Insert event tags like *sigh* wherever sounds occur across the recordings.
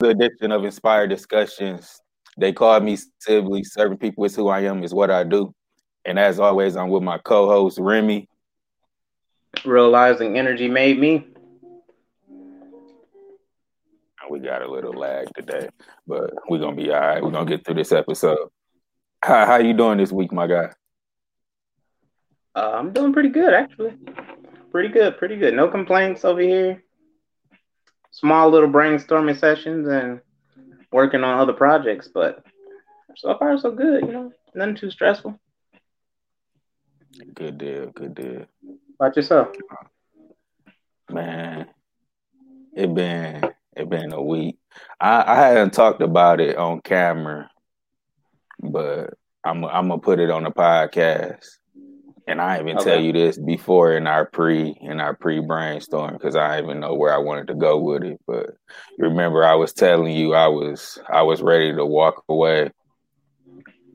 the edition of Inspired Discussions. They call me Sibley. Serving people is who I am, is what I do. And as always, I'm with my co-host Remy. Realizing energy made me. We got a little lag today, but we're gonna be all right. We're gonna get through this episode. How how you doing this week, my guy? Uh, I'm doing pretty good, actually. Pretty good, pretty good. No complaints over here. Small little brainstorming sessions and working on other projects, but so far so good. You know, nothing too stressful. Good deal, good deal. About yourself, man. It been it been a week. I, I hadn't talked about it on camera, but I'm I'm gonna put it on the podcast. And I even okay. tell you this before in our pre in our pre brainstorm because I even know where I wanted to go with it. But remember, I was telling you I was I was ready to walk away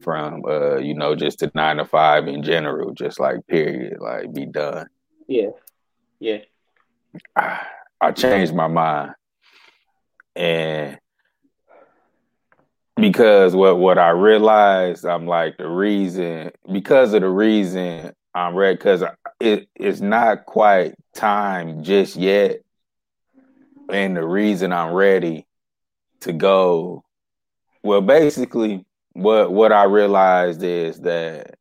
from uh you know just the nine to five in general, just like period, like be done. Yeah, yeah. I, *sighs* I changed my mind, and because what what I realized, I'm like the reason because of the reason I'm ready because it it's not quite time just yet, and the reason I'm ready to go, well, basically, what what I realized is that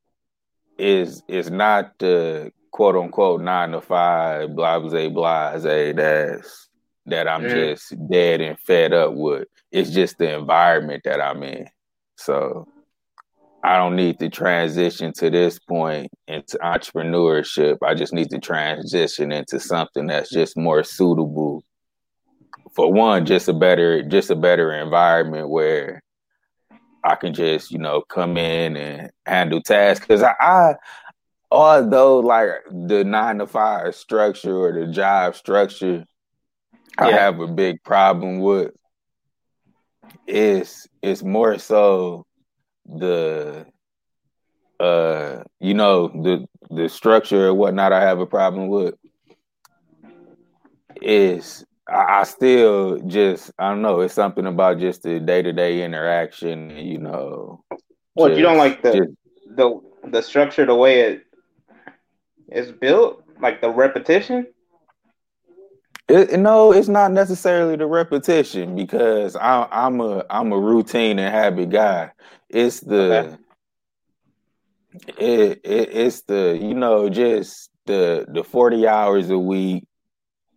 is is not the quote unquote nine to five blah blah blah that's that I'm mm. just dead and fed up with. It's just the environment that I'm in. So I don't need to transition to this point into entrepreneurship. I just need to transition into something that's just more suitable for one, just a better just a better environment where I can just, you know, come in and handle tasks. Cause I, I although like the nine to five structure or the job structure, yeah. I have a big problem with. It's it's more so the uh you know the the structure or whatnot I have a problem with is I, still just I don't know it's something about just the day to day interaction you know what just, you don't like the just, the the structure the way it is built like the repetition it, no, it's not necessarily the repetition because I, I'm a I'm a routine and habit guy. It's the okay. it, it it's the you know just the the forty hours a week,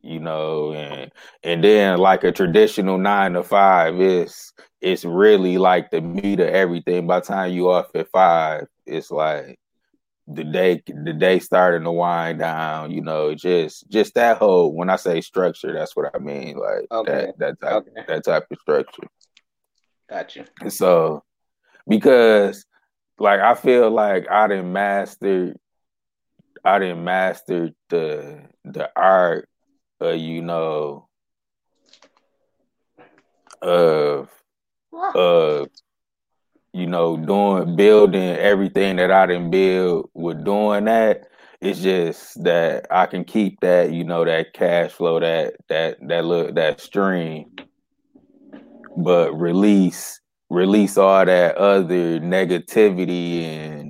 you know, and and then like a traditional nine to five is it's really like the meat of everything. By the time you off at five, it's like the day the day starting to wind down, you know, just just that whole when I say structure, that's what I mean. Like okay. that that type okay. that type of structure. Gotcha. And so because like I feel like I didn't master I didn't master the the art of, you know of of you know, doing building everything that I didn't build with doing that. It's just that I can keep that, you know, that cash flow, that that that look that stream, but release release all that other negativity and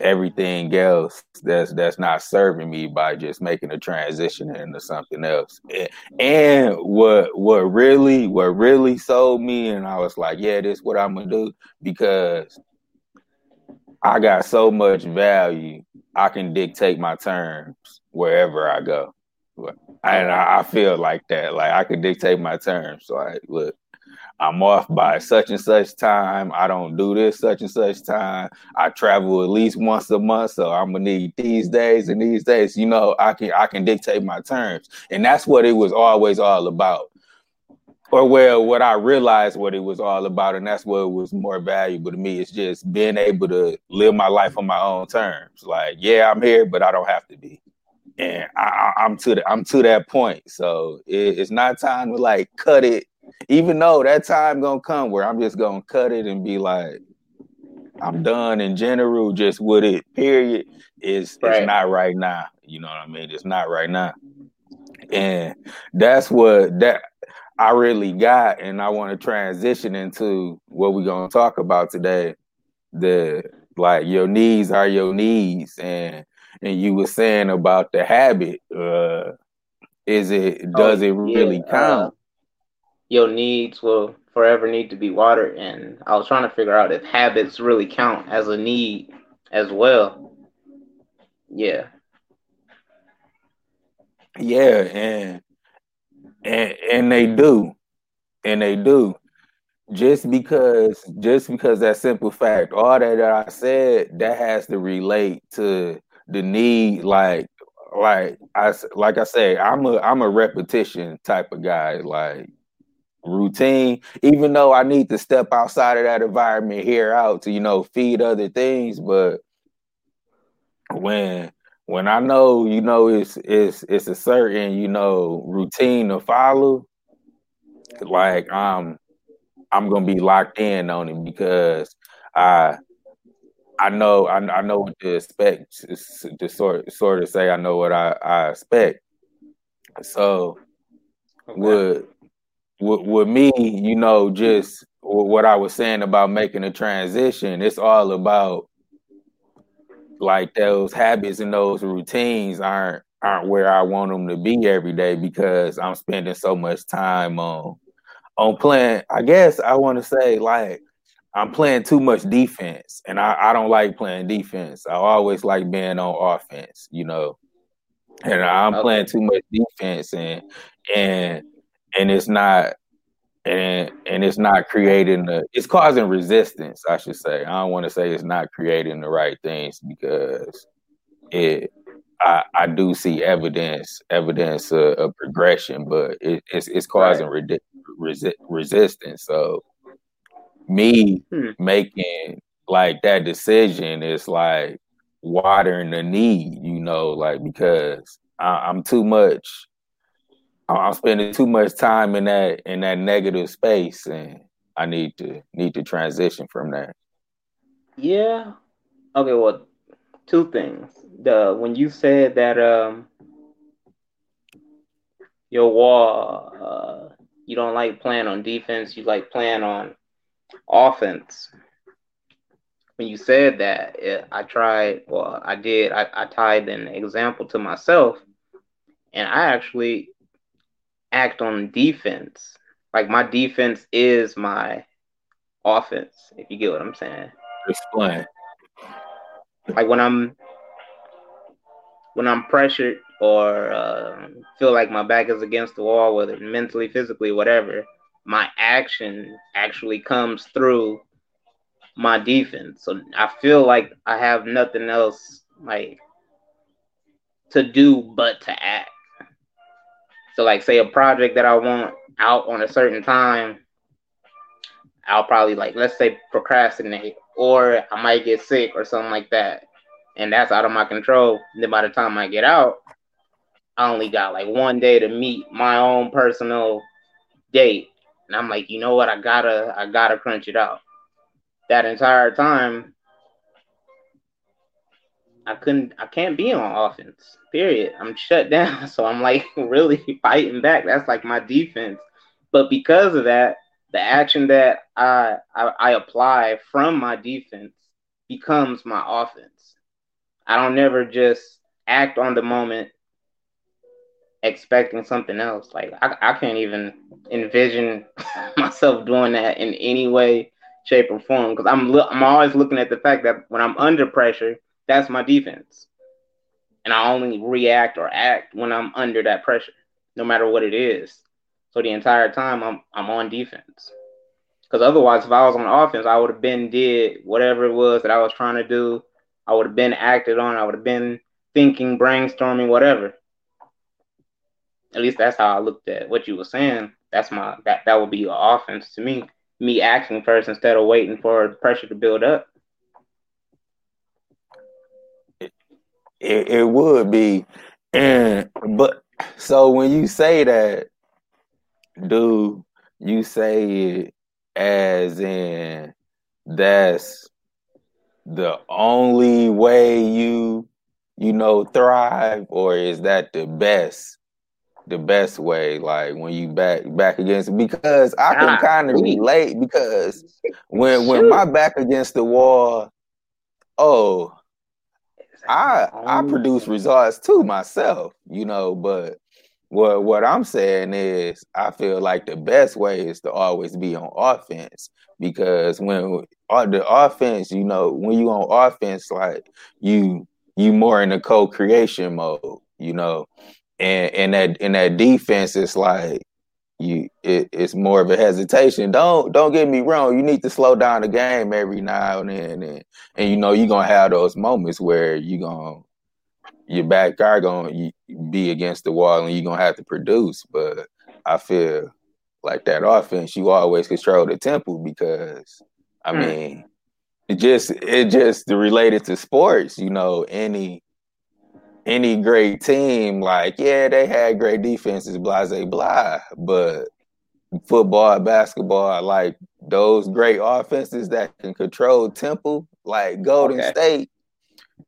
everything else that's that's not serving me by just making a transition into something else. And, what what really what really sold me and I was like, yeah, this is what I'm gonna do because I got so much value, I can dictate my terms wherever I go. And I, I feel like that. Like I can dictate my terms. Like, look, I'm off by such and such time. I don't do this such and such time. I travel at least once a month, so I'm gonna need these days and these days. You know, I can I can dictate my terms, and that's what it was always all about. Or well, what I realized what it was all about, and that's what was more valuable to me. Is just being able to live my life on my own terms. Like, yeah, I'm here, but I don't have to be and I, am to the, I'm to that point. So it, it's not time to like cut it even though that time gonna come where I'm just gonna cut it and be like, I'm done in general, just with it, period, is right. it's not right now. You know what I mean? It's not right now. And that's what that I really got, and I want to transition into what we're gonna talk about today. The like your needs are your needs, and and you were saying about the habit. Uh, is it oh, does oh, it really yeah, count? Your needs will forever need to be watered, and I was trying to figure out if habits really count as a need as well. Yeah. Yeah, and and and they do, and they do. Just because, just because that simple fact, all that, that I said, that has to relate to the need. Like, like I like I say, I'm a I'm a repetition type of guy. Like routine, even though I need to step outside of that environment here out to you know feed other things, but when when I know, you know, it's it's it's a certain, you know, routine to follow, like um I'm gonna be locked in on it because I I know I, I know what to expect to sort sort of say I know what I, I expect. So okay. with, with with me, you know, just what I was saying about making a transition, it's all about like those habits and those routines aren't aren't where I want them to be every day because I'm spending so much time on on playing. I guess I want to say like I'm playing too much defense, and I, I don't like playing defense. I always like being on offense, you know. And I'm okay. playing too much defense, and and and it's not and and it's not creating the it's causing resistance i should say i don't want to say it's not creating the right things because it i i do see evidence evidence of, of progression but it, it's it's causing right. resi- resistance so me hmm. making like that decision is like watering the need you know like because I, i'm too much I'm spending too much time in that in that negative space, and I need to need to transition from that. Yeah. Okay. Well, two things. The when you said that um your wall, uh, you don't like playing on defense, you like playing on offense. When you said that, it, I tried. Well, I did. I, I tied an example to myself, and I actually act on defense. Like my defense is my offense, if you get what I'm saying. Explain. Like when I'm when I'm pressured or uh, feel like my back is against the wall, whether mentally, physically, whatever, my action actually comes through my defense. So I feel like I have nothing else like to do but to act. So like say a project that I want out on a certain time, I'll probably like let's say procrastinate or I might get sick or something like that. And that's out of my control. And then by the time I get out, I only got like one day to meet my own personal date. And I'm like, you know what? I gotta I gotta crunch it out. That entire time, I couldn't I can't be on offense. Period. I'm shut *laughs* down. So I'm like really fighting back. That's like my defense. But because of that, the action that I, I, I apply from my defense becomes my offense. I don't never just act on the moment expecting something else. Like I, I can't even envision *laughs* myself doing that in any way, shape, or form because I'm I'm always looking at the fact that when I'm under pressure, that's my defense. And I only react or act when I'm under that pressure, no matter what it is. So the entire time I'm I'm on defense. Because otherwise, if I was on offense, I would have been did whatever it was that I was trying to do. I would have been acted on. I would have been thinking, brainstorming, whatever. At least that's how I looked at what you were saying. That's my that that would be your offense to me. Me acting first instead of waiting for pressure to build up. It, it would be, and but so when you say that, do you say it as in that's the only way you you know thrive, or is that the best the best way, like when you back back against because I can kind of relate because when when my back against the wall, oh, I I oh. produce results too myself, you know, but what what I'm saying is I feel like the best way is to always be on offense because when on the offense, you know, when you on offense, like you you more in the co-creation mode, you know, and and that in that defense, it's like you it, it's more of a hesitation. Don't don't get me wrong. You need to slow down the game every now and then, and, and you know you're gonna have those moments where you gonna your back guard gonna be against the wall and you're gonna have to produce. But I feel like that offense, you always control the tempo because I mm. mean, it just it just related to sports. You know, any any great team, like yeah, they had great defenses, blah blah blah, but football, basketball, like those great offenses that can control tempo, like Golden okay. State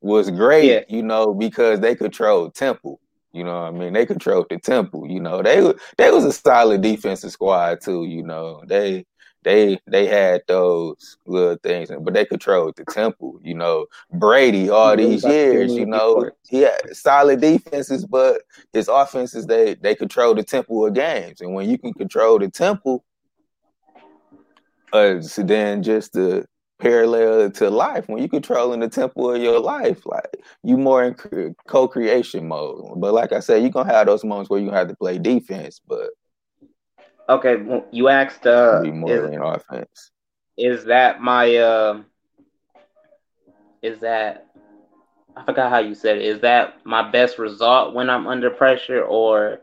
was great, yeah. you know, because they controlled tempo. You know what I mean? They controlled the tempo. You know, they they was a solid defensive squad too. You know, they they they had those little things, but they controlled the temple. You know, Brady all these years. You know, he had solid defenses, but his offenses they they control the temple of games, and when you can control the tempo, uh, so then just the parallel to life when you controlling the tempo of your life like you more in co-creation mode but like i said you're gonna have those moments where you have to play defense but okay you asked uh be more is, offense is that my uh is that i forgot how you said it is that my best result when i'm under pressure or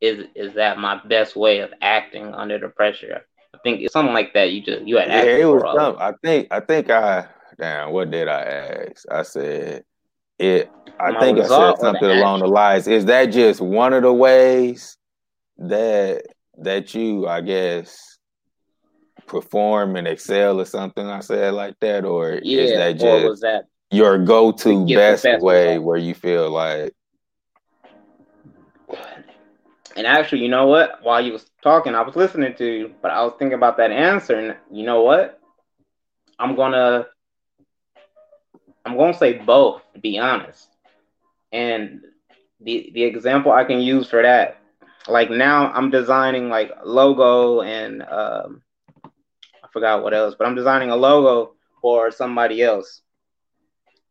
is is that my best way of acting under the pressure I think it's something like that. You just you had yeah, it was some, I think I think I damn what did I ask? I said it. I My think I said something along the lines. Is that just one of the ways that that you I guess perform and excel or something? I said like that, or yeah, is that just was that your go to best, best way where you feel like and actually, you know what? While you was talking, I was listening to you, but I was thinking about that answer, and you know what? I'm gonna I'm gonna say both, to be honest. And the the example I can use for that, like now I'm designing like logo and um, I forgot what else, but I'm designing a logo for somebody else.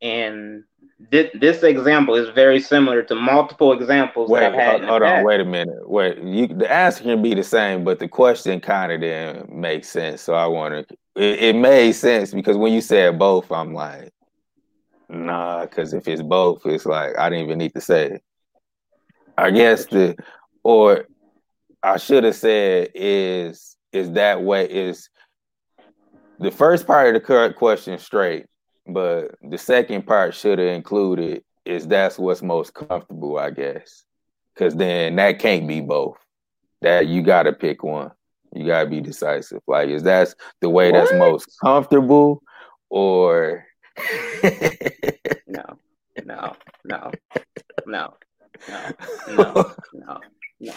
And this, this example is very similar to multiple examples wait, that I've had. Hold, hold on, wait a minute. Wait, you, the answer can be the same, but the question kind of didn't make sense. So I want to. It, it, made sense because when you said both, I'm like, nah. Because if it's both, it's like I didn't even need to say. It. I guess the, or I should have said is is that way is the first part of the correct question straight but the second part should have included is that's what's most comfortable, I guess. Cause then that can't be both. That you gotta pick one. You gotta be decisive. Like, is that the way what? that's most comfortable or no, no, no, no, no, *laughs* no, no.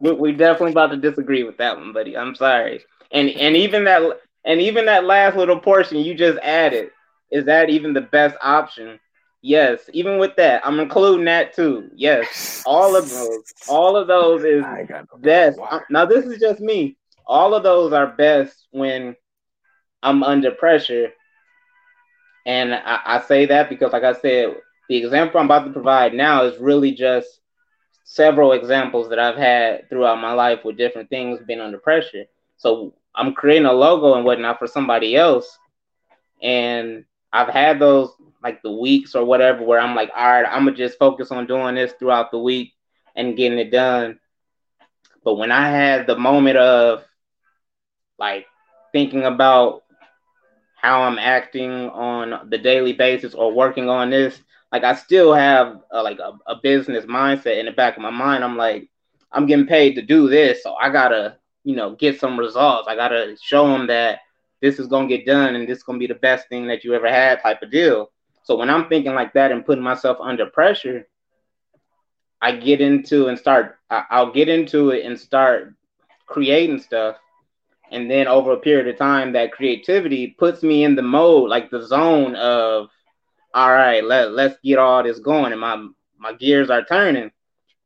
We, we definitely about to disagree with that one, buddy. I'm sorry. And and even that and even that last little portion you just added is that even the best option? Yes, even with that, I'm including that too. Yes, all of those, all of those is best. Now this is just me. All of those are best when I'm under pressure, and I, I say that because, like I said, the example I'm about to provide now is really just several examples that I've had throughout my life with different things being under pressure. So I'm creating a logo and whatnot for somebody else, and I've had those like the weeks or whatever where I'm like, all right, I'm gonna just focus on doing this throughout the week and getting it done. But when I had the moment of like thinking about how I'm acting on the daily basis or working on this, like I still have a, like a, a business mindset in the back of my mind. I'm like, I'm getting paid to do this, so I gotta, you know, get some results. I gotta show them that this is gonna get done and this is gonna be the best thing that you ever had type of deal. So when I'm thinking like that and putting myself under pressure, I get into and start, I'll get into it and start creating stuff. And then over a period of time, that creativity puts me in the mode, like the zone of, all right, let, let's get all this going. And my, my gears are turning.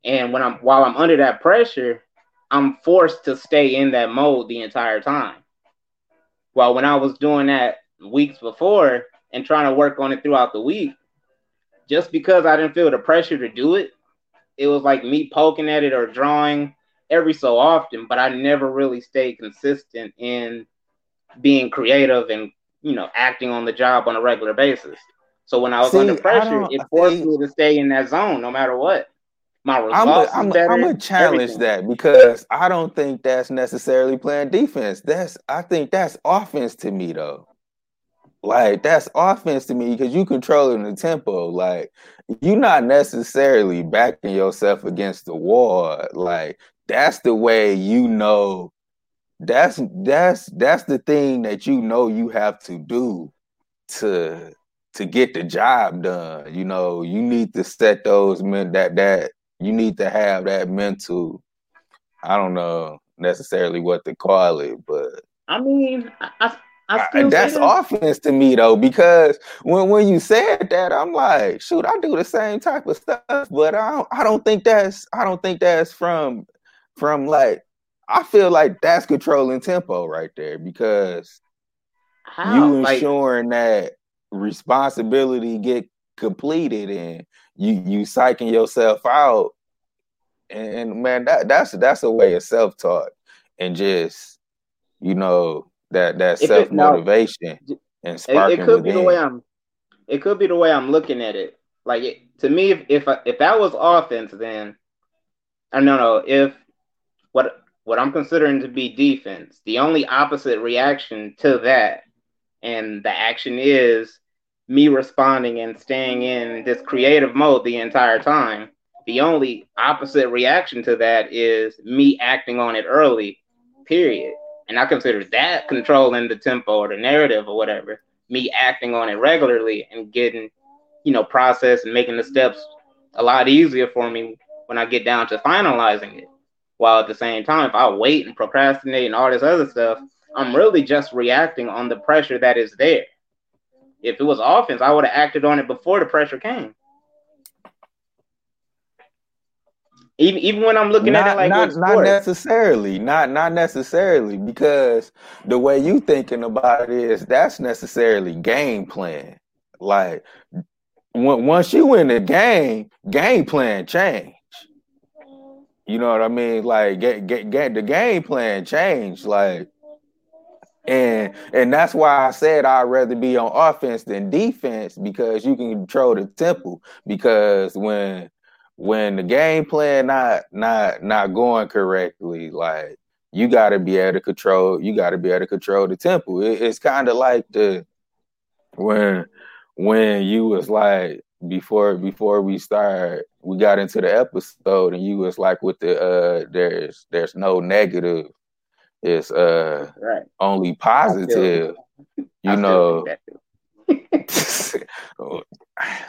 And when I'm, while I'm under that pressure, I'm forced to stay in that mode the entire time. While when I was doing that weeks before and trying to work on it throughout the week, just because I didn't feel the pressure to do it, it was like me poking at it or drawing every so often, but I never really stayed consistent in being creative and you know acting on the job on a regular basis. So when I was See, under pressure, it forced me to stay in that zone no matter what. My results I'm, a, I'm, I'm gonna challenge everything. that because I don't think that's necessarily playing defense. That's I think that's offense to me though. Like that's offense to me because you controlling the tempo. Like you're not necessarily backing yourself against the wall. Like that's the way you know. That's that's that's the thing that you know you have to do to to get the job done. You know, you need to set those men that that you need to have that mental. I don't know necessarily what to call it, but I mean, I, I that's offense to me though, because when when you said that, I'm like, shoot, I do the same type of stuff, but I don't, I don't think that's I don't think that's from from like I feel like that's controlling tempo right there because How? you ensuring like, that responsibility get completed and you you psyching yourself out. And, and man that that's that's a way of self-talk and just you know that that self motivation and sparking it, it could within. be the way I'm it could be the way I'm looking at it. Like it, to me if if, I, if that was offense then I no no if what what I'm considering to be defense the only opposite reaction to that and the action is me responding and staying in this creative mode the entire time. The only opposite reaction to that is me acting on it early, period. And I consider that controlling the tempo or the narrative or whatever, me acting on it regularly and getting, you know, process and making the steps a lot easier for me when I get down to finalizing it. While at the same time, if I wait and procrastinate and all this other stuff, I'm really just reacting on the pressure that is there. If it was offense, I would have acted on it before the pressure came. Even even when I'm looking not, at it like not, not necessarily, not not necessarily, because the way you thinking about it is that's necessarily game plan. Like when, once you win the game, game plan change. You know what I mean? Like get get get the game plan change. Like and and that's why I said I'd rather be on offense than defense because you can control the tempo. Because when when the game plan not not not going correctly, like you got to be able to control. You got to be able to control the tempo. It, it's kind of like the when when you was like before before we start we got into the episode and you was like with the uh there's there's no negative it's uh right. only positive, you know. *laughs*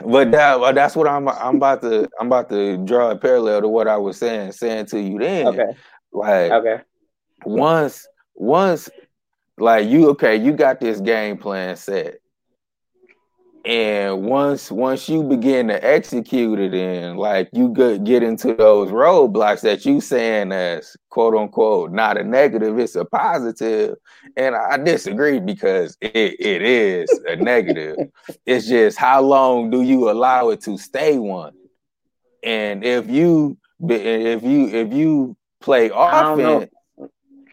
but that that's what I'm I'm about to I'm about to draw a parallel to what I was saying saying to you then. Okay. Like okay. Once once like you okay, you got this game plan set. And once once you begin to execute it and like you get, get into those roadblocks that you saying as quote unquote not a negative, it's a positive. And I disagree because it, it is a negative. It's just how long do you allow it to stay one? And if you if you if you play offense,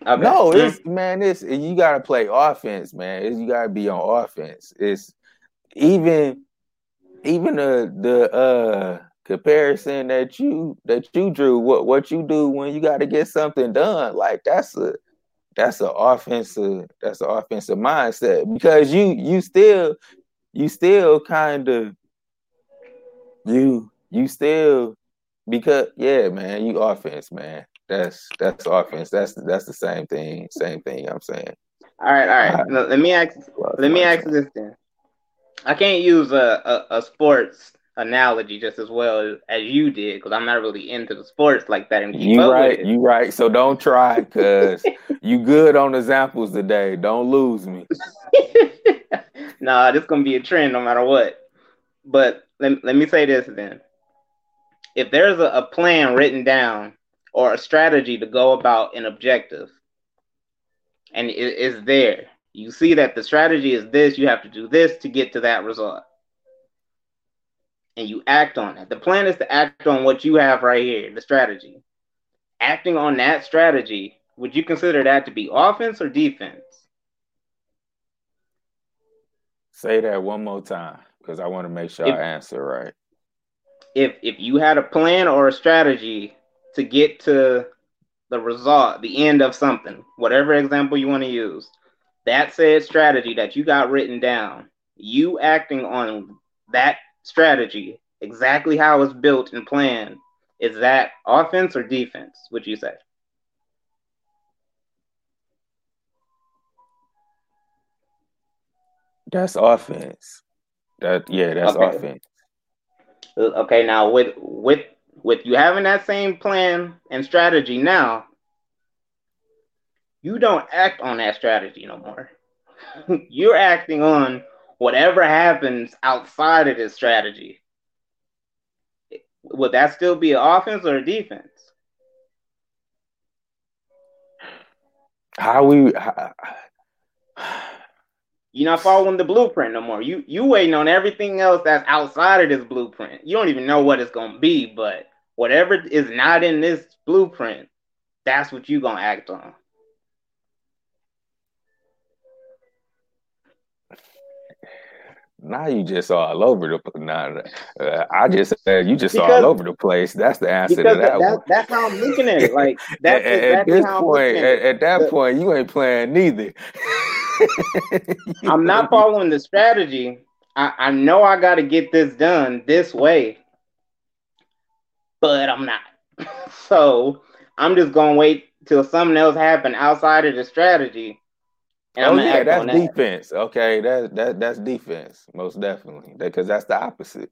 Okay. No, it's man, it's you gotta play offense, man. It's, you gotta be on offense. It's even even the the uh comparison that you that you drew what what you do when you got to get something done like that's a that's an offensive that's an offensive mindset because you you still you still kind of you you still because yeah man you offense man. That's that's offense. That's that's the same thing same thing i'm saying. All right all right. Let me ask let me ask this then I can't use a, a, a sports analogy just as well as you did because I'm not really into the sports like that. And you right, you right. So don't try because you good on examples today. Don't lose me. *laughs* nah, this gonna be a trend no matter what. But let, let me say this then. If there's a, a plan written down or a strategy to go about an objective, and it is there, you see that the strategy is this, you have to do this to get to that result and you act on it. The plan is to act on what you have right here, the strategy. Acting on that strategy, would you consider that to be offense or defense? Say that one more time because I want to make sure if, I answer right. If if you had a plan or a strategy to get to the result, the end of something, whatever example you want to use, that said strategy that you got written down, you acting on that strategy, exactly how it's built and planned, is that offense or defense, would you say? That's offense. That yeah, that's okay. offense. Uh, okay, now with with with you having that same plan and strategy now, you don't act on that strategy no more. *laughs* You're acting on whatever happens outside of this strategy, would that still be an offense or a defense? How we? How... You're not following the blueprint no more. You you waiting on everything else that's outside of this blueprint. You don't even know what it's gonna be, but whatever is not in this blueprint, that's what you're gonna act on. Now you just all over the. Nah, uh, I just said you just because, all over the place. That's the answer to that, that one. That's how I'm looking at it. *laughs* Like that's at, at this point, at, at, that the, point, you ain't playing neither. *laughs* I'm not following the strategy. I, I know I got to get this done this way, but I'm not. *laughs* so I'm just gonna wait till something else happen outside of the strategy oh yeah, that's defense. Okay, that that that's defense, most definitely. Because that's the opposite.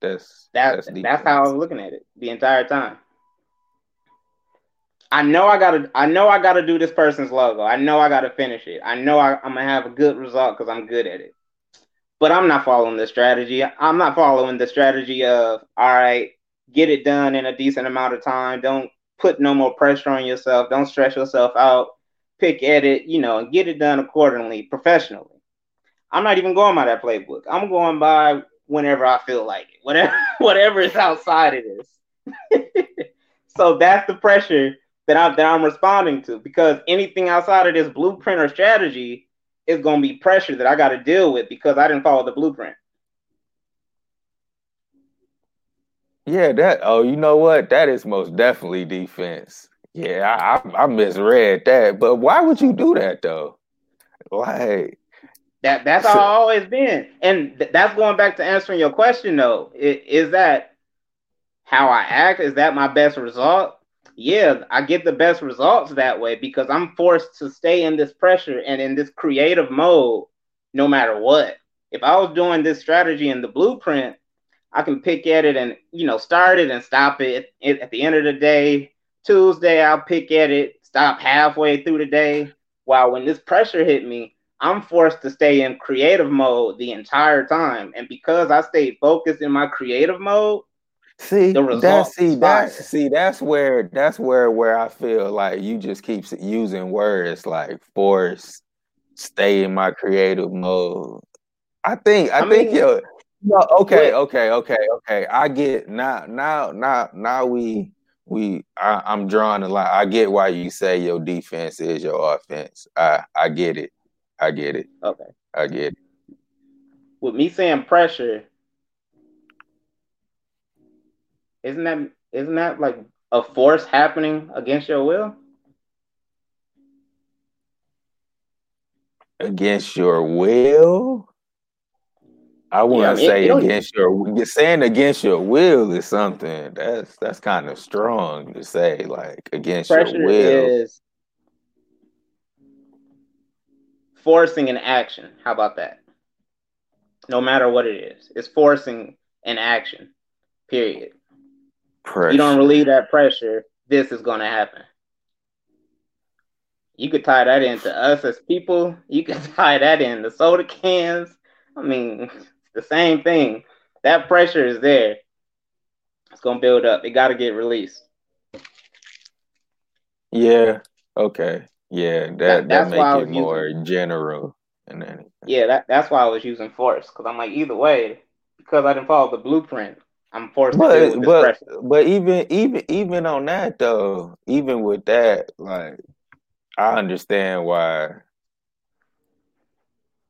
That's that, that's, that's how I was looking at it the entire time. I know I gotta I know I gotta do this person's logo. I know I gotta finish it. I know I, am gonna have a good result because I'm good at it. But I'm not following the strategy. I'm not following the strategy of all right, get it done in a decent amount of time. Don't put no more pressure on yourself. Don't stress yourself out pick at it, you know, and get it done accordingly, professionally. I'm not even going by that playbook. I'm going by whenever I feel like it, whatever *laughs* whatever is outside of this. *laughs* so that's the pressure that I'm that I'm responding to because anything outside of this blueprint or strategy is going to be pressure that I got to deal with because I didn't follow the blueprint. Yeah, that. Oh, you know what? That is most definitely defense. Yeah, I, I misread that, but why would you do that though? Like that that's how I always been, and th- that's going back to answering your question though. It, is that how I act? Is that my best result? Yeah, I get the best results that way because I'm forced to stay in this pressure and in this creative mode no matter what. If I was doing this strategy in the blueprint, I can pick at it and you know start it and stop it. At the end of the day, Tuesday, I'll pick at it, stop halfway through the day. While when this pressure hit me, I'm forced to stay in creative mode the entire time. And because I stayed focused in my creative mode, see that's see that's see that's where that's where where I feel like you just keep using words like force, stay in my creative mode. I think I, I think you're no okay, okay, okay, okay. I get now now now now we we I, I'm drawing a line. I get why you say your defense is your offense. I I get it. I get it. Okay. I get it. With me saying pressure, isn't that isn't that like a force happening against your will? Against your will? I wouldn't yeah, say against your saying against your will is something that's that's kind of strong to say like against your will. Is forcing an action. How about that? No matter what it is, it's forcing an action. Period. Pressure. You don't relieve that pressure, this is gonna happen. You could tie that into us as people. You could *laughs* tie that in the soda cans. I mean, the same thing. That pressure is there. It's gonna build up. It got to get released. Yeah. Okay. Yeah. That that, that make it more using, general and then. Yeah. That that's why I was using force because I'm like either way because I didn't follow the blueprint. I'm forced but, but, But even even even on that though, even with that, like I understand why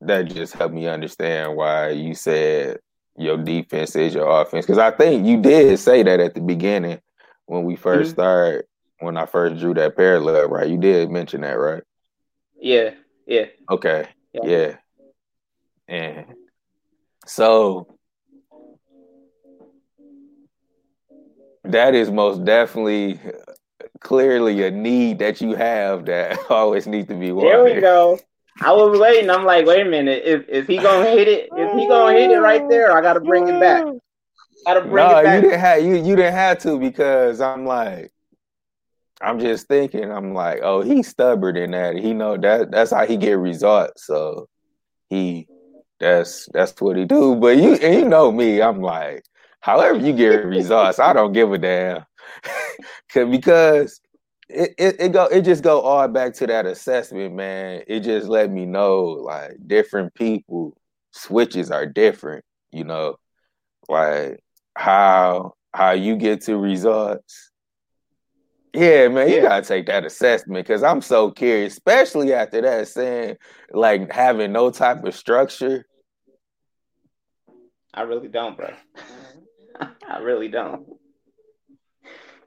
that just helped me understand why you said your defense is your offense. Because I think you did say that at the beginning when we 1st mm-hmm. started, when I first drew that parallel, right? You did mention that, right? Yeah, yeah. Okay, yeah. yeah. And so that is most definitely clearly a need that you have that *laughs* always needs to be watered. There we go. I was waiting. I'm like, wait a minute. If is he gonna hit it, if he gonna hit it right oh, there? I gotta bring it back. I Gotta bring no, it back. you didn't have you you didn't have to because I'm like, I'm just thinking. I'm like, oh, he's stubborn in that. He know that that's how he get results. So he that's that's what he do. But you and you know me. I'm like, however you get results, I don't give a damn. *laughs* because it, it, it go it just go all back to that assessment, man. It just let me know like different people switches are different, you know, like how how you get to results. Yeah, man, you yeah. gotta take that assessment because I'm so curious, especially after that saying like having no type of structure. I really don't, bro. *laughs* I really don't.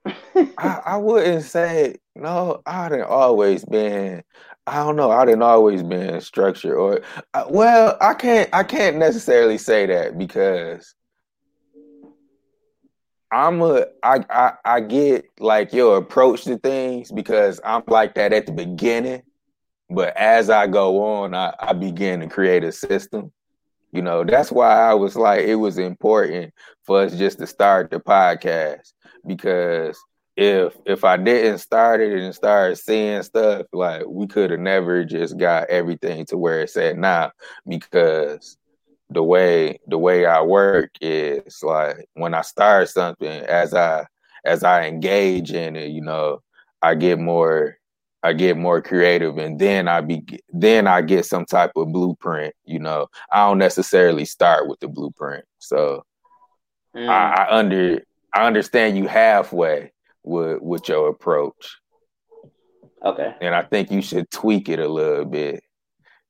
I, *laughs* I wouldn't say no. I didn't always been. I don't know. I didn't always been structured, or uh, well, I can't. I can't necessarily say that because I'm a. I I I get like your approach to things because I'm like that at the beginning, but as I go on, I, I begin to create a system. You know, that's why I was like, it was important for us just to start the podcast because if if I didn't start it and start seeing stuff, like we could have never just got everything to where it's at now because the way the way I work is like when I start something as I as I engage in it, you know, I get more I get more creative and then I be then I get some type of blueprint, you know. I don't necessarily start with the blueprint. So mm. I, I under I understand you halfway with with your approach. Okay. And I think you should tweak it a little bit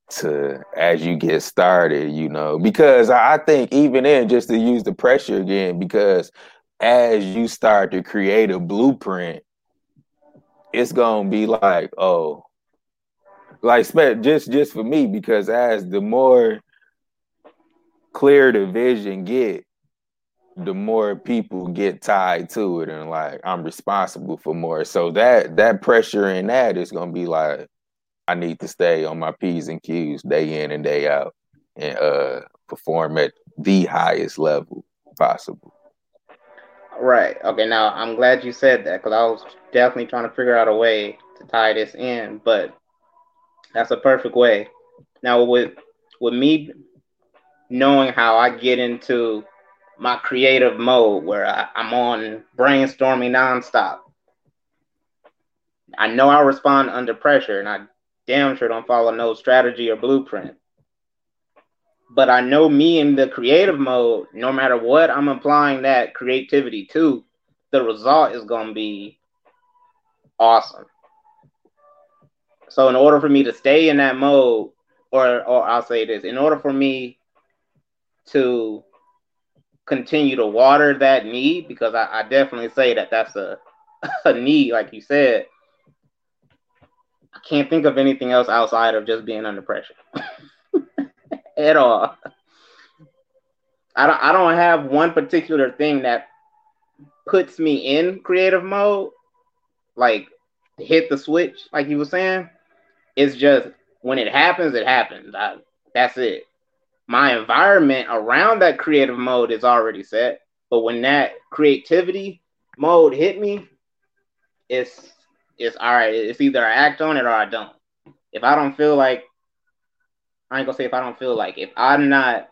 to as you get started, you know, because I think even in just to use the pressure again, because as you start to create a blueprint, it's gonna be like, oh, like just just for me, because as the more clear the vision get, the more people get tied to it and like I'm responsible for more. So that that pressure in that is gonna be like I need to stay on my P's and Q's day in and day out and uh perform at the highest level possible. Right. Okay. Now I'm glad you said that because I was definitely trying to figure out a way to tie this in, but that's a perfect way. Now with with me knowing how I get into my creative mode where I, I'm on brainstorming nonstop. I know I respond under pressure and I damn sure don't follow no strategy or blueprint. But I know me in the creative mode, no matter what I'm applying that creativity to, the result is going to be awesome. So, in order for me to stay in that mode, or, or I'll say this, in order for me to continue to water that need because I, I definitely say that that's a, *laughs* a need, like you said. I can't think of anything else outside of just being under pressure *laughs* at all. I don't, I don't have one particular thing that puts me in creative mode, like hit the switch, like you were saying. It's just when it happens, it happens. I, that's it. My environment around that creative mode is already set. But when that creativity mode hit me, it's it's all right. It's either I act on it or I don't. If I don't feel like I ain't gonna say if I don't feel like if I'm not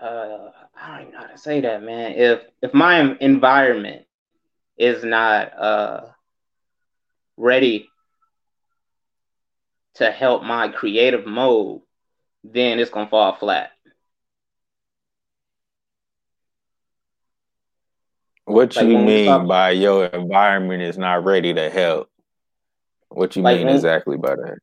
uh I don't even know how to say that, man. If if my environment is not uh ready to help my creative mode, then it's gonna fall flat. What like you mean talk, by your environment is not ready to help? What you like mean when, exactly by that?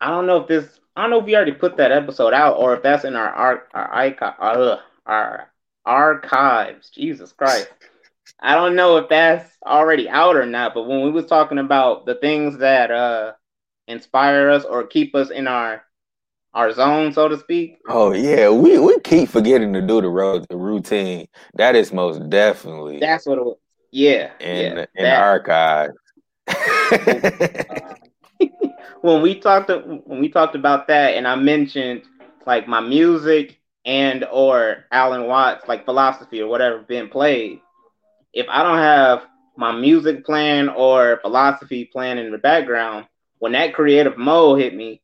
I don't know if this. I don't know if we already put that episode out or if that's in our our our, uh, our archives. Jesus Christ. I don't know if that's already out or not, but when we was talking about the things that uh inspire us or keep us in our our zone, so to speak. Oh yeah, we we keep forgetting to do the road the routine. That is most definitely. That's what it was. Yeah, in yeah, in the archive. *laughs* when we talked when we talked about that, and I mentioned like my music and or Alan Watts like philosophy or whatever being played. If I don't have my music plan or philosophy plan in the background, when that creative mode hit me,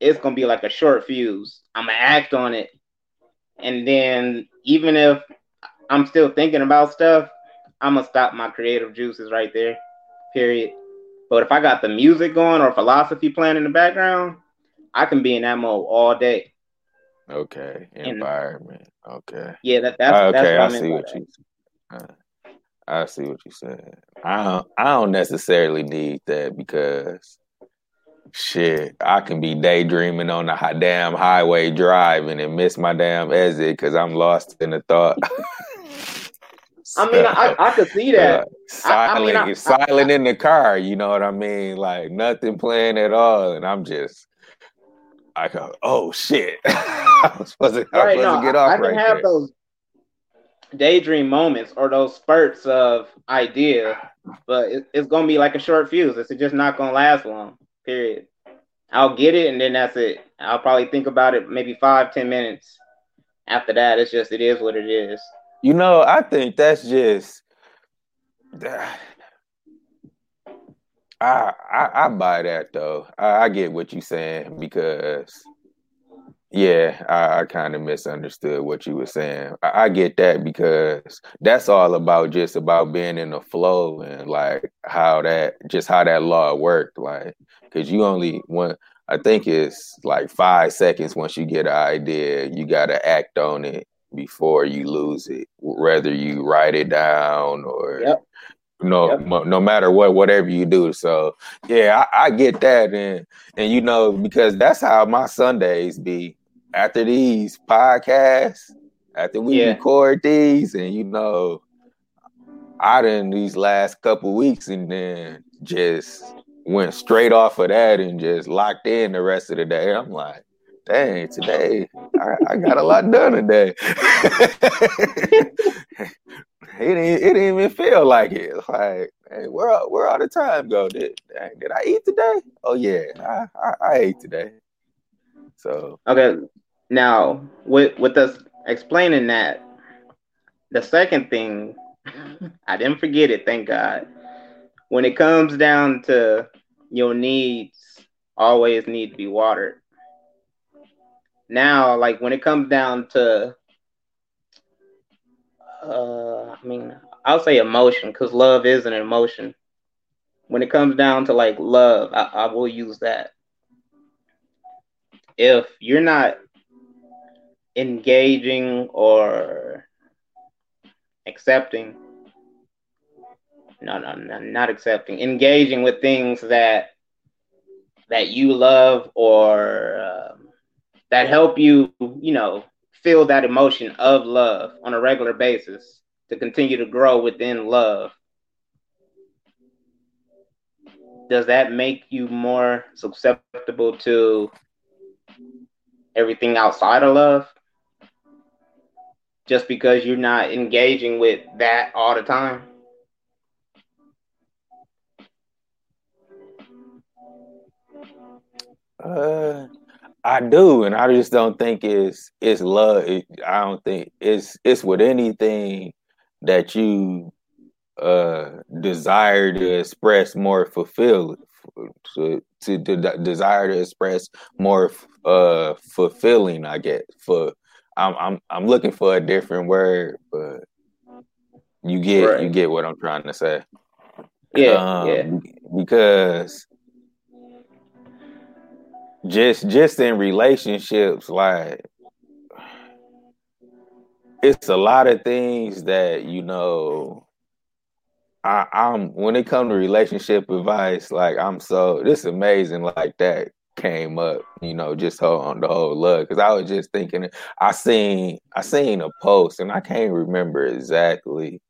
it's gonna be like a short fuse. I'm gonna act on it, and then even if I'm still thinking about stuff, I'm gonna stop my creative juices right there. Period. But if I got the music going or philosophy playing in the background, I can be in that mode all day. Okay, environment. Okay. Yeah, that, that's okay. That's I see what you. Uh, I see what you said. I don't. I don't necessarily need that because Shit, I can be daydreaming on the damn highway driving and miss my damn exit because I'm lost in the thought. I mean, I, I could see *laughs* that. Uh, silent, I, I mean, silent in the car. You know what I mean? Like nothing playing at all, and I'm just, I go, oh shit! *laughs* I was supposed to, right, was supposed no, to get off. I can right have there. those daydream moments or those spurts of idea, but it, it's gonna be like a short fuse. It's just not gonna last long. Period. I'll get it and then that's it. I'll probably think about it maybe five, ten minutes. After that, it's just it is what it is. You know, I think that's just *sighs* I I, I buy that though. I, I, get what you're saying because yeah, I, I kind of misunderstood what you were saying. I, I, get that because that's all about just about being in the flow and like how that just how that law worked. Like because you only want I think it's like five seconds once you get an idea, you got to act on it before you lose it, whether you write it down or yep. no, yep. no matter what, whatever you do. So yeah, I, I, get that, and and you know because that's how my Sundays be after these podcasts, after we yeah. record these, and you know, I done these last couple weeks, and then just went straight off of that and just locked in the rest of the day. I'm like, dang, today I, I got a lot done today. *laughs* it, didn't, it didn't even feel like it. Like, hey, where where all the time go? Did did I eat today? Oh yeah, I, I, I ate today. So okay, now with with us explaining that, the second thing, *laughs* I didn't forget it. Thank God. When it comes down to your needs always need to be watered. Now, like when it comes down to, uh, I mean, I'll say emotion because love is an emotion. When it comes down to like love, I, I will use that. If you're not engaging or accepting no, no, no, not accepting, engaging with things that that you love or um, that help you, you know, feel that emotion of love on a regular basis to continue to grow within love. Does that make you more susceptible to everything outside of love? Just because you're not engaging with that all the time? Uh, I do, and I just don't think it's it's love. It, I don't think it's it's with anything that you uh desire to express more fulfill to, to, to desire to express more uh fulfilling i guess for i'm i'm i'm looking for a different word but you get right. you get what i'm trying to say yeah um, yeah because just just in relationships like it's a lot of things that you know I, I'm when it comes to relationship advice, like I'm so this amazing like that came up, you know, just on the whole love. Cause I was just thinking I seen I seen a post and I can't remember exactly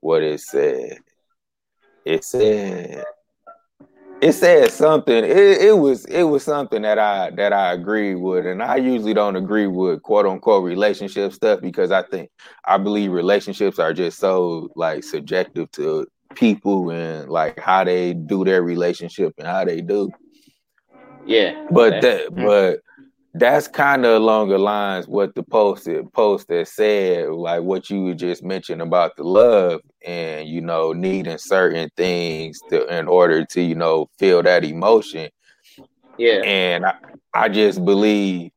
what it said. It said it said something. It, it was it was something that I that I agree with, and I usually don't agree with quote unquote relationship stuff because I think I believe relationships are just so like subjective to people and like how they do their relationship and how they do. Yeah. But that mm-hmm. but that's kind of along the lines what the post post that said, like what you just mentioned about the love and you know needing certain things to in order to you know feel that emotion. Yeah. And I, I just believe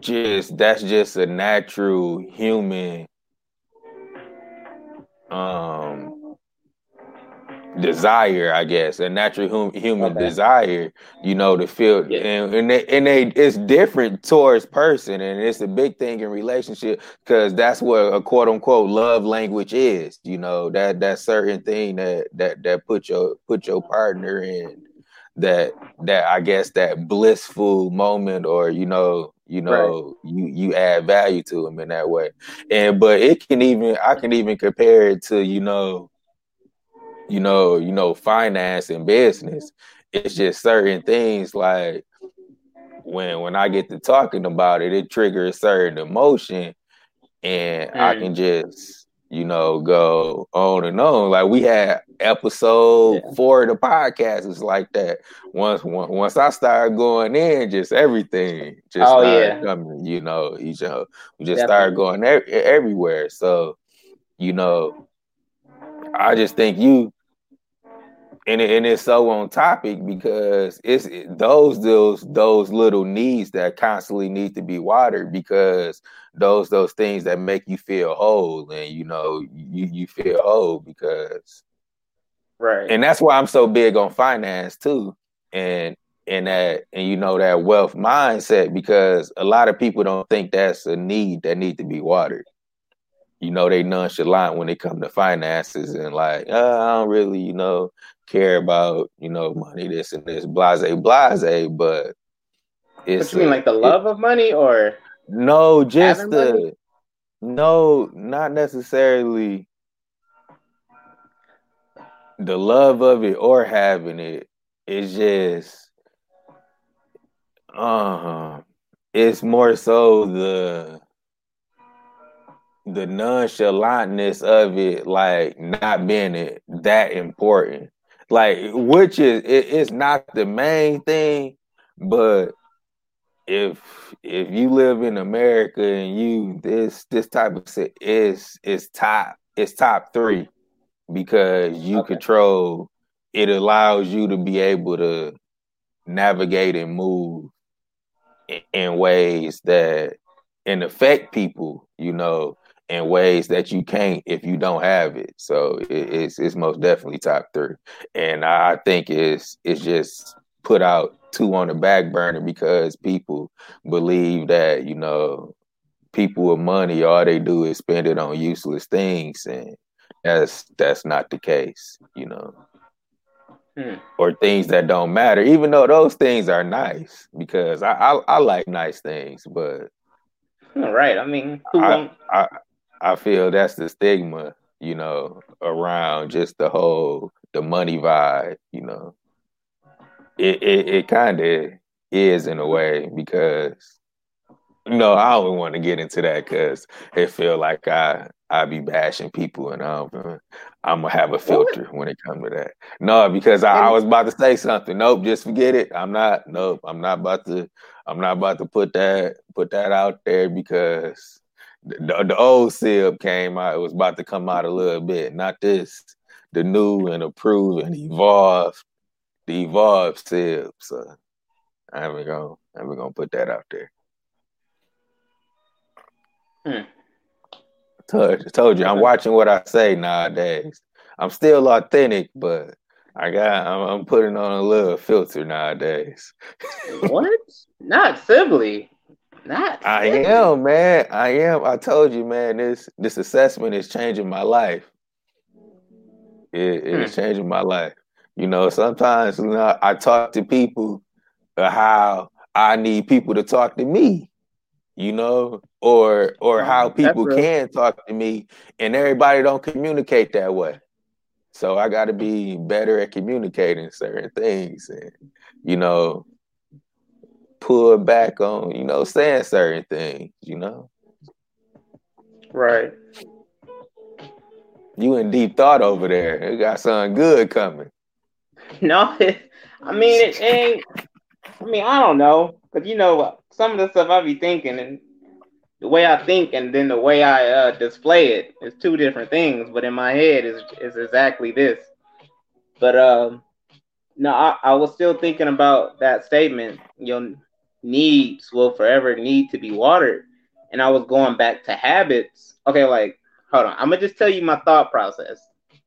just that's just a natural human um desire, I guess, a natural hum- human okay. desire, you know, to feel, yeah. and and they, and they, it's different towards person, and it's a big thing in relationship because that's what a quote unquote love language is, you know, that that certain thing that that that put your put your partner in that that I guess that blissful moment, or you know, you know right. you you add value to them in that way and but it can even i can even compare it to you know you know you know finance and business it's just certain things like when when i get to talking about it it triggers certain emotion and mm. i can just you know, go on and on. Like we had episode yeah. four of the podcast is like that. Once once I started going in, just everything just oh, started yeah. coming. You know, each other we just Definitely. started going er- everywhere. So, you know, I just think you and it, and it's so on topic because it's those those those little needs that constantly need to be watered because those those things that make you feel whole and you know you you feel whole because right. And that's why I'm so big on finance too. And and that and you know that wealth mindset because a lot of people don't think that's a need that need to be watered you know they nonchalant when they come to finances and like oh, I don't really you know care about you know money this and this blase blase but it's what you mean like the love it, of money or no just the money? no not necessarily the love of it or having it it's just uh it's more so the the nonchalantness of it, like not being it, that important. Like, which is it, it's not the main thing, but if if you live in America and you this this type of is is top it's top three because you okay. control it allows you to be able to navigate and move in, in ways that and affect people, you know, in ways that you can't if you don't have it. So it, it's it's most definitely top three, and I think it's it's just put out two on the back burner because people believe that you know people with money all they do is spend it on useless things, and that's that's not the case, you know. Hmm. Or things that don't matter, even though those things are nice, because I I, I like nice things, but all right. I mean, I, I, I feel that's the stigma, you know, around just the whole the money vibe, you know. It it, it kind of is in a way because no, I don't want to get into that because it feel like I I be bashing people and um, I'm gonna have a filter when it comes to that. No, because I, I, was about to say something. Nope, just forget it. I'm not. Nope, I'm not about to. I'm not about to put that put that out there because the, the old sib came out. It was about to come out a little bit. Not this. The new and approved and evolved. The evolved sib. So I'm gonna I'm gonna put that out there. Hmm. Told, told you, I'm watching what I say nowadays. I'm still authentic, but I got I'm, I'm putting on a little filter nowadays. *laughs* what? Not Sibley. Not. I am, man. I am. I told you, man. This this assessment is changing my life. It, it's hmm. changing my life. You know, sometimes you know, I talk to people how I need people to talk to me you know, or or how people can talk to me, and everybody don't communicate that way. So I got to be better at communicating certain things, and you know, pull back on you know saying certain things. You know, right. You in deep thought over there. You got something good coming. *laughs* No, I mean it ain't. I mean I don't know, but you know some of the stuff I be thinking and the way I think and then the way I uh, display it is two different things. But in my head is is exactly this. But um, no, I, I was still thinking about that statement. Your needs will forever need to be watered, and I was going back to habits. Okay, like hold on, I'm gonna just tell you my thought process.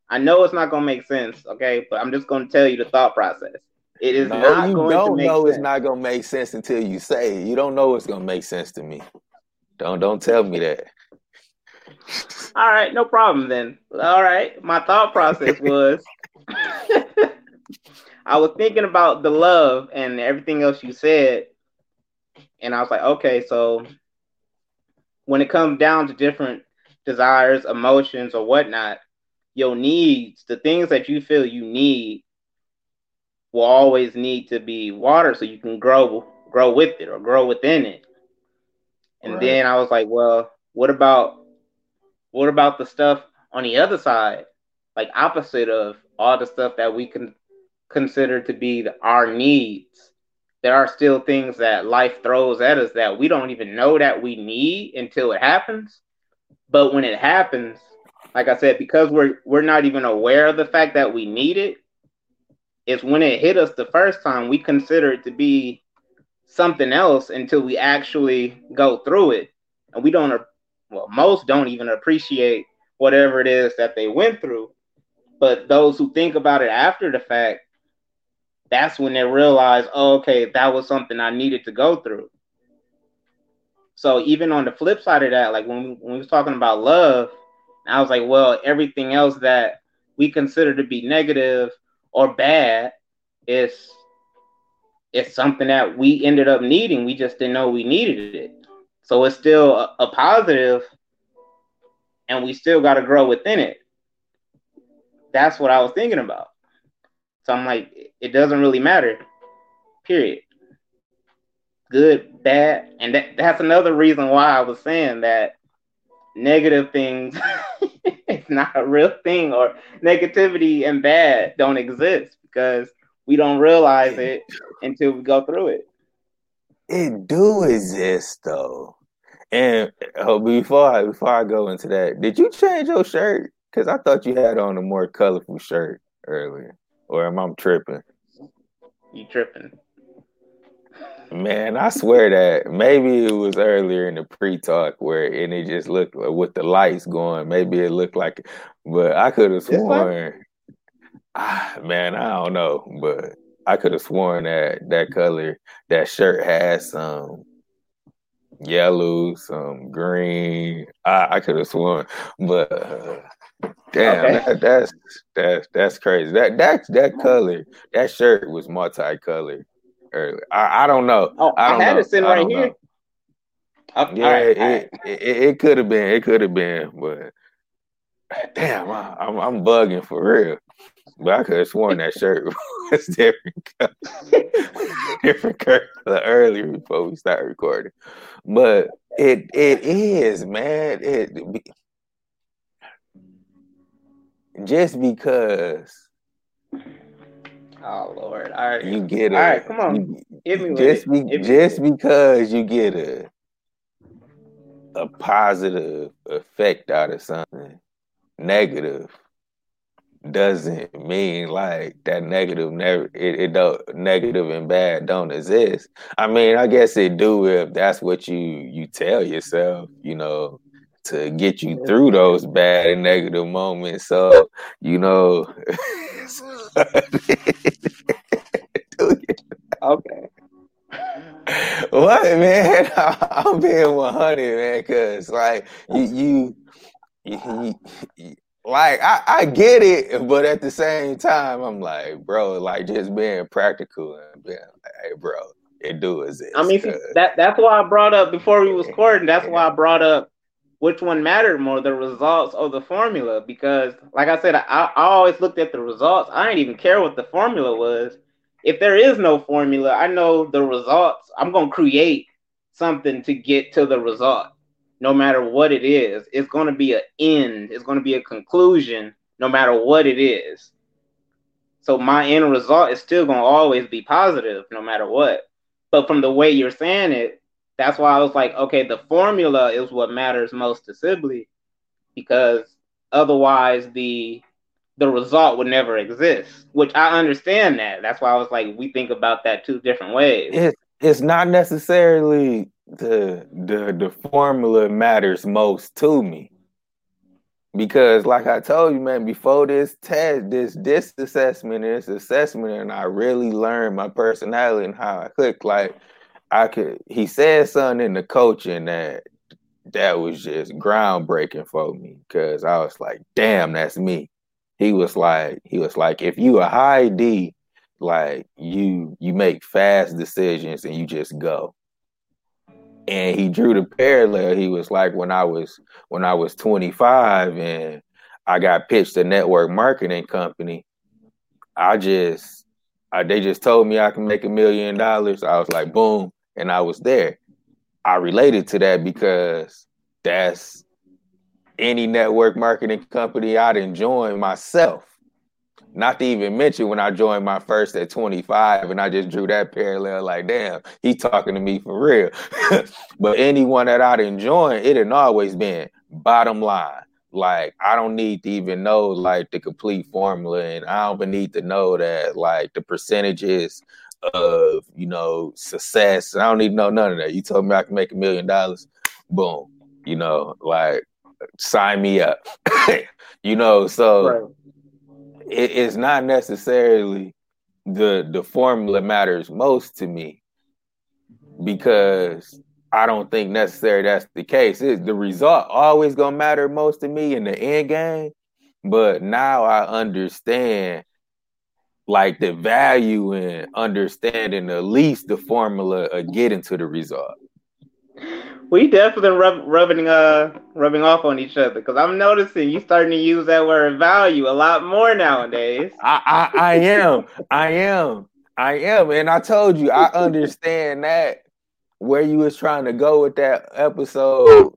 I know it's not gonna make sense, okay, but I'm just gonna tell you the thought process. It is no, not you going don't to make know sense. it's not gonna make sense until you say it. You don't know it's gonna make sense to me. Don't don't tell me that. All right, no problem then. All right, my thought process *laughs* was *laughs* I was thinking about the love and everything else you said, and I was like, okay, so when it comes down to different desires, emotions, or whatnot, your needs, the things that you feel you need, will always need to be water so you can grow grow with it or grow within it. And right. then I was like, well, what about what about the stuff on the other side, like opposite of all the stuff that we can consider to be the, our needs? There are still things that life throws at us that we don't even know that we need until it happens. But when it happens, like I said, because we're we're not even aware of the fact that we need it, it's when it hit us the first time we consider it to be something else until we actually go through it. And we don't, well, most don't even appreciate whatever it is that they went through. But those who think about it after the fact, that's when they realize, oh, okay, that was something I needed to go through. So even on the flip side of that, like when we, when we was talking about love, I was like, well, everything else that we consider to be negative or bad is it's something that we ended up needing. We just didn't know we needed it. So it's still a, a positive, and we still got to grow within it. That's what I was thinking about. So I'm like, it doesn't really matter. Period. Good, bad, and that, that's another reason why I was saying that negative things *laughs* it's not a real thing, or negativity and bad don't exist because we don't realize it until we go through it. It do exist though. And oh, before I before I go into that, did you change your shirt? Because I thought you had on a more colorful shirt earlier. Or am I tripping? You tripping. Man, I swear that maybe it was earlier in the pre-talk where and it just looked with the lights going. Maybe it looked like, but I could have sworn ah, man, I don't know, but I could have sworn that that color, that shirt has some yellow, some green. I, I could have sworn, but uh, damn, okay. that, that's that's that's crazy. That that that color, that shirt was multicolored earlier. I, I don't know. Oh, I, don't I had know. it sitting right here. Okay, uh, yeah, right, it, right. it, it, it could have been. It could have been, but damn, I, I'm I'm bugging for real. But I could have sworn that shirt *laughs* was different. Color, *laughs* different curve earlier before we start recording, but it it is man. It just because. Oh Lord! All right, you get it. all right. Come on, you, me just be, just because you get a a positive effect out of something negative doesn't mean like that negative never it, it don't negative and bad don't exist. I mean, I guess it do if that's what you you tell yourself, you know, to get you through those bad and negative moments. So, you know *laughs* Okay. What man? *laughs* I'm being 100, man, because like you, you, you, you like I, I get it, but at the same time, I'm like, bro, like just being practical and being like, hey, bro, it do exist. I mean, that that's why I brought up before we was *laughs* recording. That's why I brought up which one mattered more, the results or the formula, because like I said, I, I always looked at the results. I didn't even care what the formula was. If there is no formula, I know the results. I'm gonna create something to get to the result no matter what it is. It's going to be an end, it's going to be a conclusion, no matter what it is. So my end result is still going to always be positive, no matter what. But from the way you're saying it, that's why I was like, okay, the formula is what matters most to Sibley, because otherwise the the result would never exist. Which I understand that. That's why I was like, we think about that two different ways. It, it's not necessarily the the the formula matters most to me because like i told you man before this test this this assessment this assessment and i really learned my personality and how i click like i could he said something in the coaching that that was just groundbreaking for me because i was like damn that's me he was like he was like if you a high d like you you make fast decisions and you just go and he drew the parallel. He was like when I was when I was 25 and I got pitched a network marketing company. I just I, they just told me I can make a million dollars. I was like, boom, and I was there. I related to that because that's any network marketing company I'd enjoy myself. Not to even mention when I joined my first at 25 and I just drew that parallel like, damn, he talking to me for real. *laughs* but anyone that I'd enjoy, it had always been bottom line. Like I don't need to even know like the complete formula and I don't even need to know that like the percentages of you know success. I don't even know none of that. You told me I can make a million dollars, boom. You know, like sign me up. *coughs* you know, so right it, it's not necessarily the the formula matters most to me because I don't think necessarily that's the case. It's the result always gonna matter most to me in the end game. But now I understand like the value in understanding at least the formula of getting to the result. We definitely rub, rubbing uh rubbing off on each other because I'm noticing you starting to use that word value a lot more nowadays. I, I, I am, I am, I am, and I told you I understand that where you was trying to go with that episode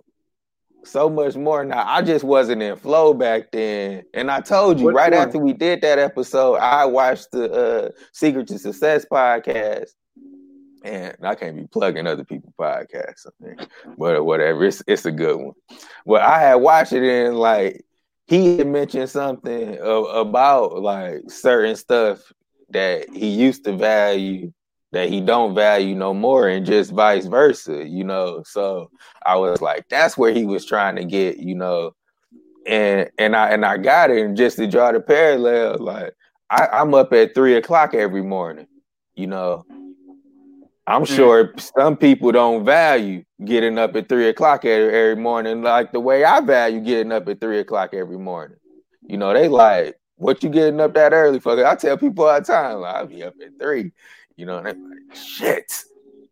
so much more now. I just wasn't in flow back then, and I told you Which right one? after we did that episode, I watched the uh, Secret to Success podcast and I can't be plugging other people's podcasts, but whatever. It's it's a good one. But I had watched it and like he had mentioned something about like certain stuff that he used to value that he don't value no more, and just vice versa, you know. So I was like, that's where he was trying to get, you know. And and I and I got it, and just to draw the parallel, like I, I'm up at three o'clock every morning, you know I'm mm. sure some people don't value getting up at three o'clock every, every morning like the way I value getting up at three o'clock every morning. You know, they like, what you getting up that early for? I tell people all the time, like, I'll be up at three. You know, and they like, shit.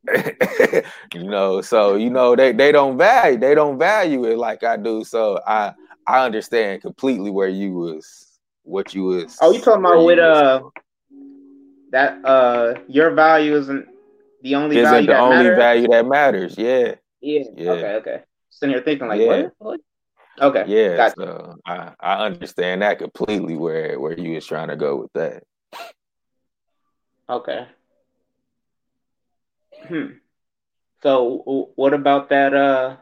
*laughs* you know, so you know they they don't value they don't value it like I do. So I I understand completely where you was what you was. Oh, you talking about with uh that uh your value isn't the only Isn't value the that only matters? value that matters. Yeah. Yeah. Yeah. Okay. Okay. Sitting here thinking like, Yeah. what? what? Okay. Yeah. Gotcha. So I, I understand that completely where where you was trying to go with that. Okay. Hmm. So what about that? Uh,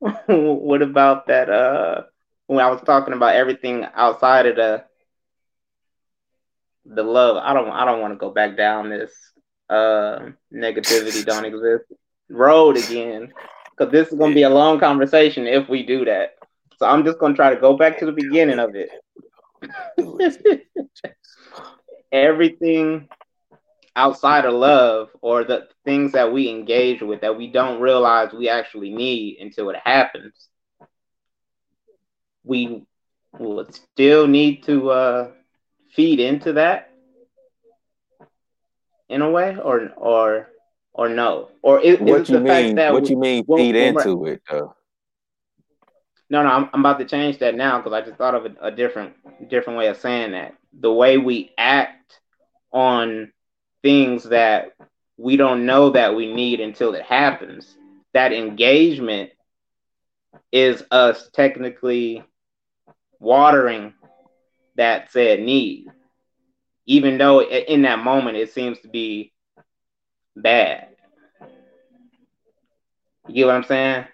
*laughs* what about that? Uh, when I was talking about everything outside of the the love, I don't. I don't want to go back down this uh negativity don't exist road again because this is gonna be a long conversation if we do that. So I'm just gonna try to go back to the beginning of it. *laughs* everything outside of love or the things that we engage with that we don't realize we actually need until it happens we would still need to uh, feed into that in a way or or or no or is, you the fact mean? that What we- you mean feed into it though? No, no, I'm, I'm about to change that now because I just thought of a, a different different way of saying that. The way we act on things that we don't know that we need until it happens. That engagement is us technically watering that said need, even though in that moment it seems to be bad. You get what I'm saying?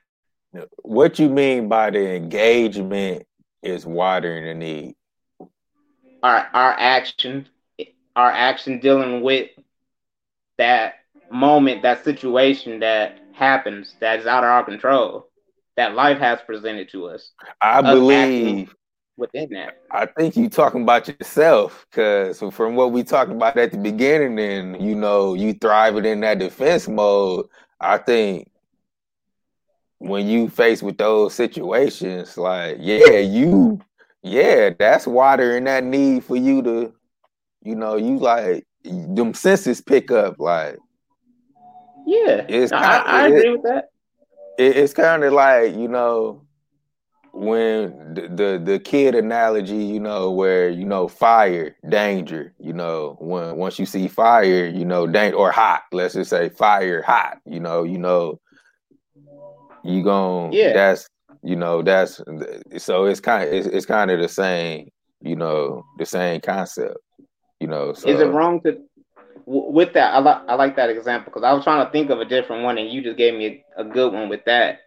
What you mean by the engagement is watering the need? our our action our action dealing with that moment that situation that happens that is out of our control that life has presented to us I believe within that I think you talking about yourself because from what we talked about at the beginning, and you know, you thriving in that defense mode. I think when you face with those situations, like yeah, you, yeah, that's watering that need for you to, you know, you like them senses pick up. Like yeah It's I, not- I it- agree with that it, it's kind of like you know when the, the the kid analogy you know where you know fire danger you know when once you see fire you know danger or hot let's just say fire hot you know you know you gon' Yeah. that's you know that's so it's kind of it's, it's kind of the same you know the same concept you know so is it wrong to with that i like i like that example because i was trying to think of a different one and you just gave me a, a good one with that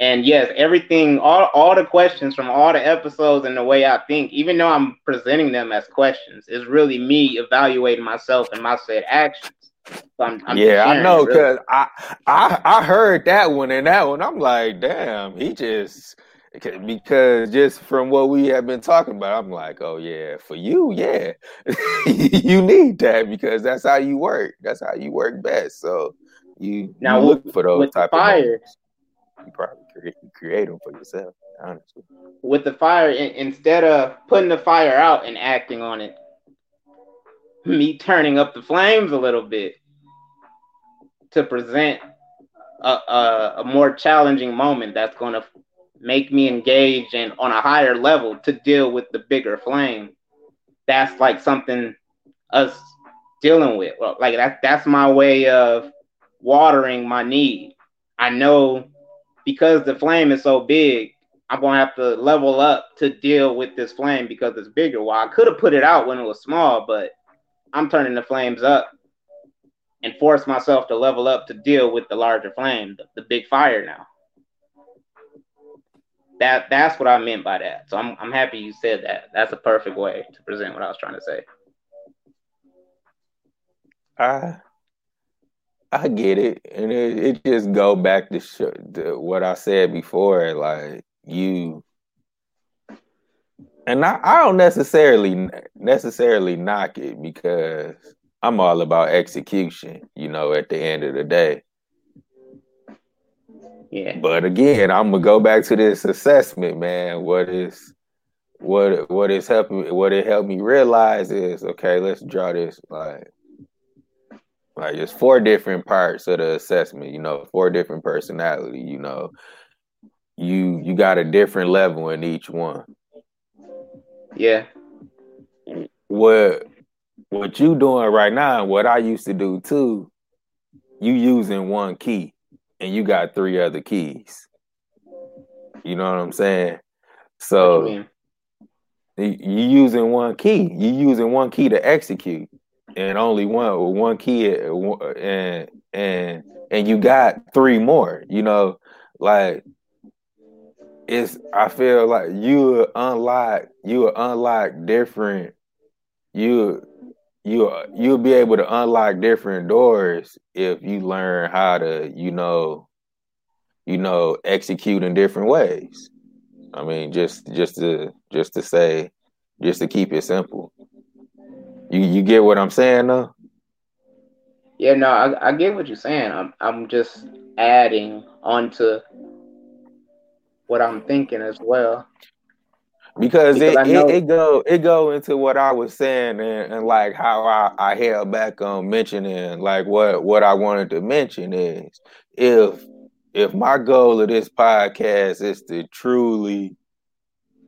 and yes everything all, all the questions from all the episodes and the way i think even though i'm presenting them as questions is really me evaluating myself and my said actions so I'm, I'm yeah, I know it, really. because I, I I heard that one and that one. I'm like, damn, he just because just from what we have been talking about, I'm like, oh yeah, for you, yeah, *laughs* you need that because that's how you work. That's how you work best. So you Now, you with- look for those with type fire- of. You probably create, create them for yourself, honestly. with the fire in, instead of putting the fire out and acting on it me turning up the flames a little bit to present a, a, a more challenging moment that's going to make me engage and on a higher level to deal with the bigger flame that's like something us dealing with like that, that's my way of watering my need i know because the flame is so big I'm gonna have to level up to deal with this flame because it's bigger. Well, I could have put it out when it was small, but I'm turning the flames up and force myself to level up to deal with the larger flame, the, the big fire now. That that's what I meant by that. So I'm I'm happy you said that. That's a perfect way to present what I was trying to say. I I get it, and it, it just go back to, sh- to what I said before. Like you, and I, I don't necessarily necessarily knock it because I'm all about execution. You know, at the end of the day. Yeah. But again, I'm gonna go back to this assessment, man. What is what what is helping what it helped me realize is okay, let's draw this like like it's four different parts of the assessment, you know, four different personality, you know. You you got a different level in each one. Yeah. what what you doing right now, and what I used to do too, you using one key and you got three other keys. You know what I'm saying? So you, you using one key. You using one key to execute, and only one one key, and and and you got three more. You know, like it's. I feel like you unlock you unlock different. You you you'll be able to unlock different doors if you learn how to you know you know execute in different ways. I mean just just to just to say just to keep it simple. You you get what i'm saying though? Yeah no i, I get what you're saying. I'm i'm just adding onto what i'm thinking as well because, it, it, it, go it go into what I was saying and, and like how I, I held back on mentioning like what what I wanted to mention is if if my goal of this podcast is to truly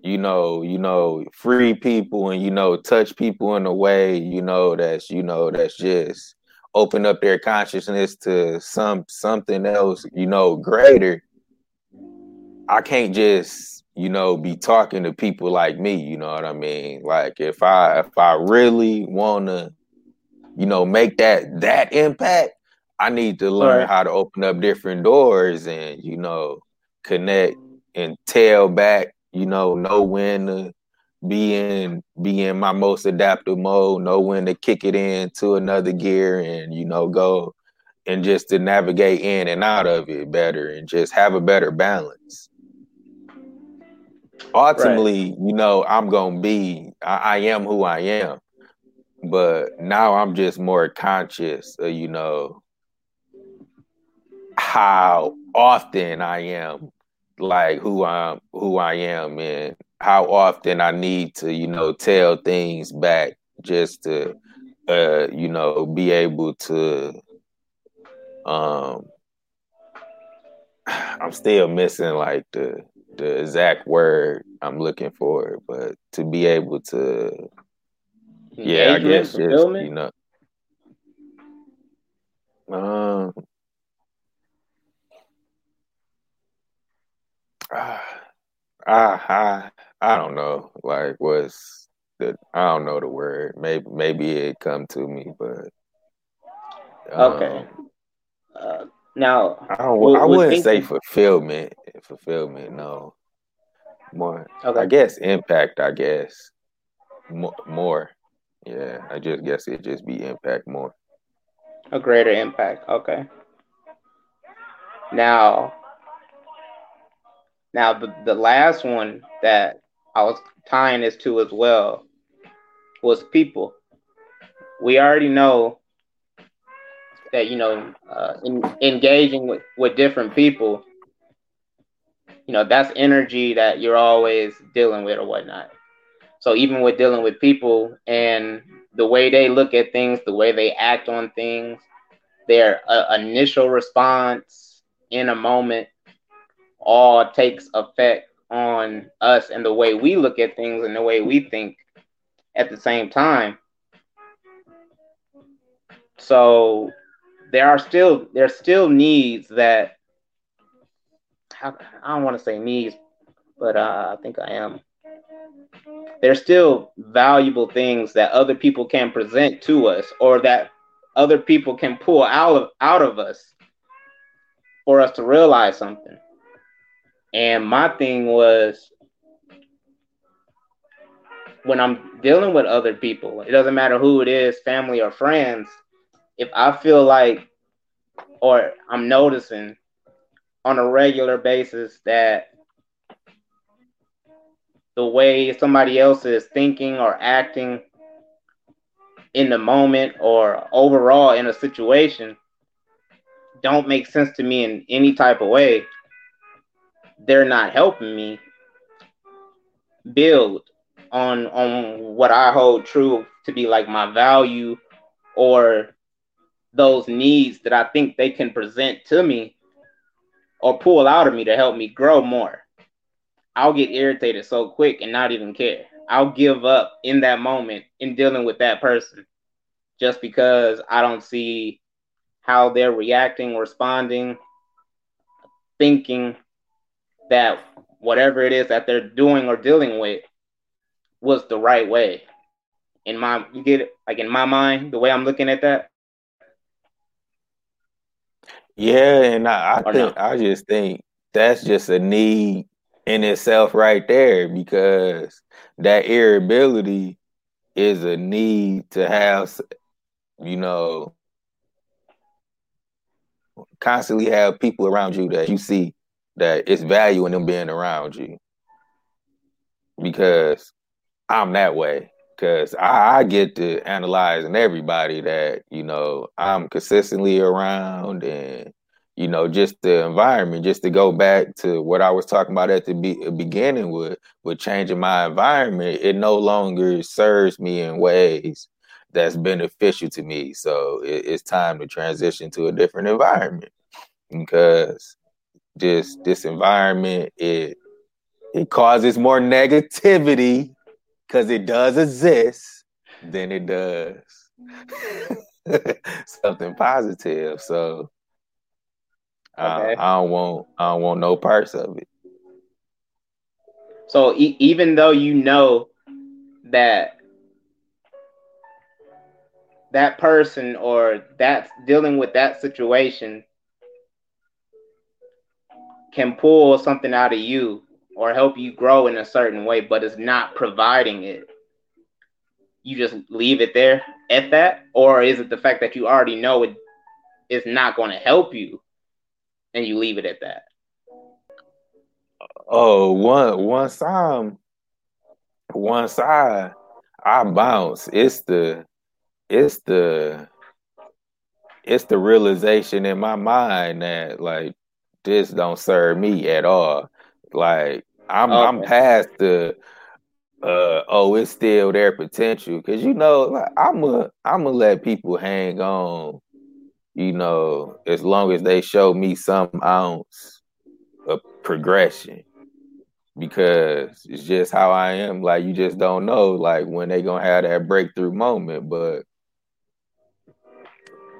you know you know free people and you know touch people in a way you know that's you know that's just open up their consciousness to some something else you know greater i can't just you know, be talking to people like me, you know what I mean? Like if I if I really wanna, you know, make that that impact, I need to learn right. how to open up different doors and, you know, connect and tail back, you know, know when to be in be in my most adaptive mode, know when to kick it into another gear and, you know, go and just to navigate in and out of it better and just have a better balance ultimately, right. you know, I'm gonna be, I, I, am who I am. But now I'm just more conscious of, you know, how often I am like who I'm who I am and how often I need to, you know, tell things back just to uh, you know, be able to um *sighs* I'm still missing like the the exact word I'm looking for, but to be able to, yeah, I guess just you know, um, I, *sighs* I, I don't know, like what's the, I don't know the word. Maybe, maybe it come to me, but um, okay. Uh, now, I, don't, I wouldn't thinking... say fulfillment. Fulfillment, no. More, okay. I guess impact. I guess more, more. Yeah, I just guess it just be impact more. A greater impact. Okay. Now, now the the last one that I was tying this to as well was people. We already know that you know uh, in, engaging with, with different people you know that's energy that you're always dealing with or whatnot. So even with dealing with people and the way they look at things the way they act on things their uh, initial response in a moment all takes effect on us and the way we look at things and the way we think at the same time. So there are still there's still needs that I don't want to say needs, but uh, I think I am. There's still valuable things that other people can present to us, or that other people can pull out of out of us for us to realize something. And my thing was when I'm dealing with other people, it doesn't matter who it is, family or friends, if I feel like or I'm noticing on a regular basis that the way somebody else is thinking or acting in the moment or overall in a situation don't make sense to me in any type of way, they're not helping me build on on what I hold true to be like my value or those needs that I think they can present to me or pull out of me to help me grow more. I'll get irritated so quick and not even care. I'll give up in that moment in dealing with that person just because I don't see how they're reacting, responding, thinking that whatever it is that they're doing or dealing with was the right way. In my you get it like in my mind, the way I'm looking at that. Yeah, and I, I think no? I just think that's just a need in itself right there because that irritability is a need to have you know constantly have people around you that you see that it's value in them being around you because I'm that way because I, I, get to analyzing everybody that you know I'm consistently around and you know just the environment just to go back to what I was talking about at the be- beginning with with changing my environment it no longer serves me in ways that's beneficial to me. So it, it's time to transition to a different environment because just this environment it it causes more negativity because it does exist than it does *laughs* something positive. So okay. I, don't want I don't want no parts of it. So e- even though you know that that person or that's dealing with that situation can pull something out of you or help you grow in a certain way, but it's not providing it, you just leave it there at that? Or is it the fact that you already know it is not going to help you and you leave it at that? Oh, one once I'm once I I bounce, it's the it's the it's the realization in my mind that like this don't serve me at all. Like I'm okay. I'm past the uh oh it's still their potential because you know like, I'm a I'm gonna let people hang on, you know, as long as they show me some ounce of progression because it's just how I am. Like you just don't know like when they gonna have that breakthrough moment, but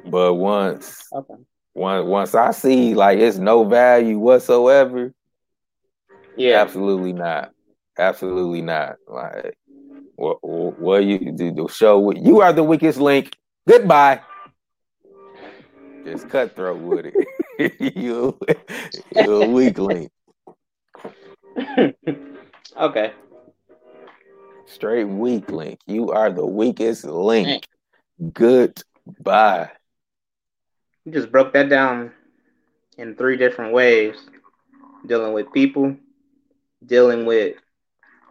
but once okay. once once I see like it's no value whatsoever, yeah, absolutely not. Absolutely not. Like, what? What you do? The show. You are the weakest link. Goodbye. Just cutthroat with it. *laughs* you, you're a weak link. *laughs* okay. Straight weak link. You are the weakest link. Goodbye. You just broke that down in three different ways dealing with people, dealing with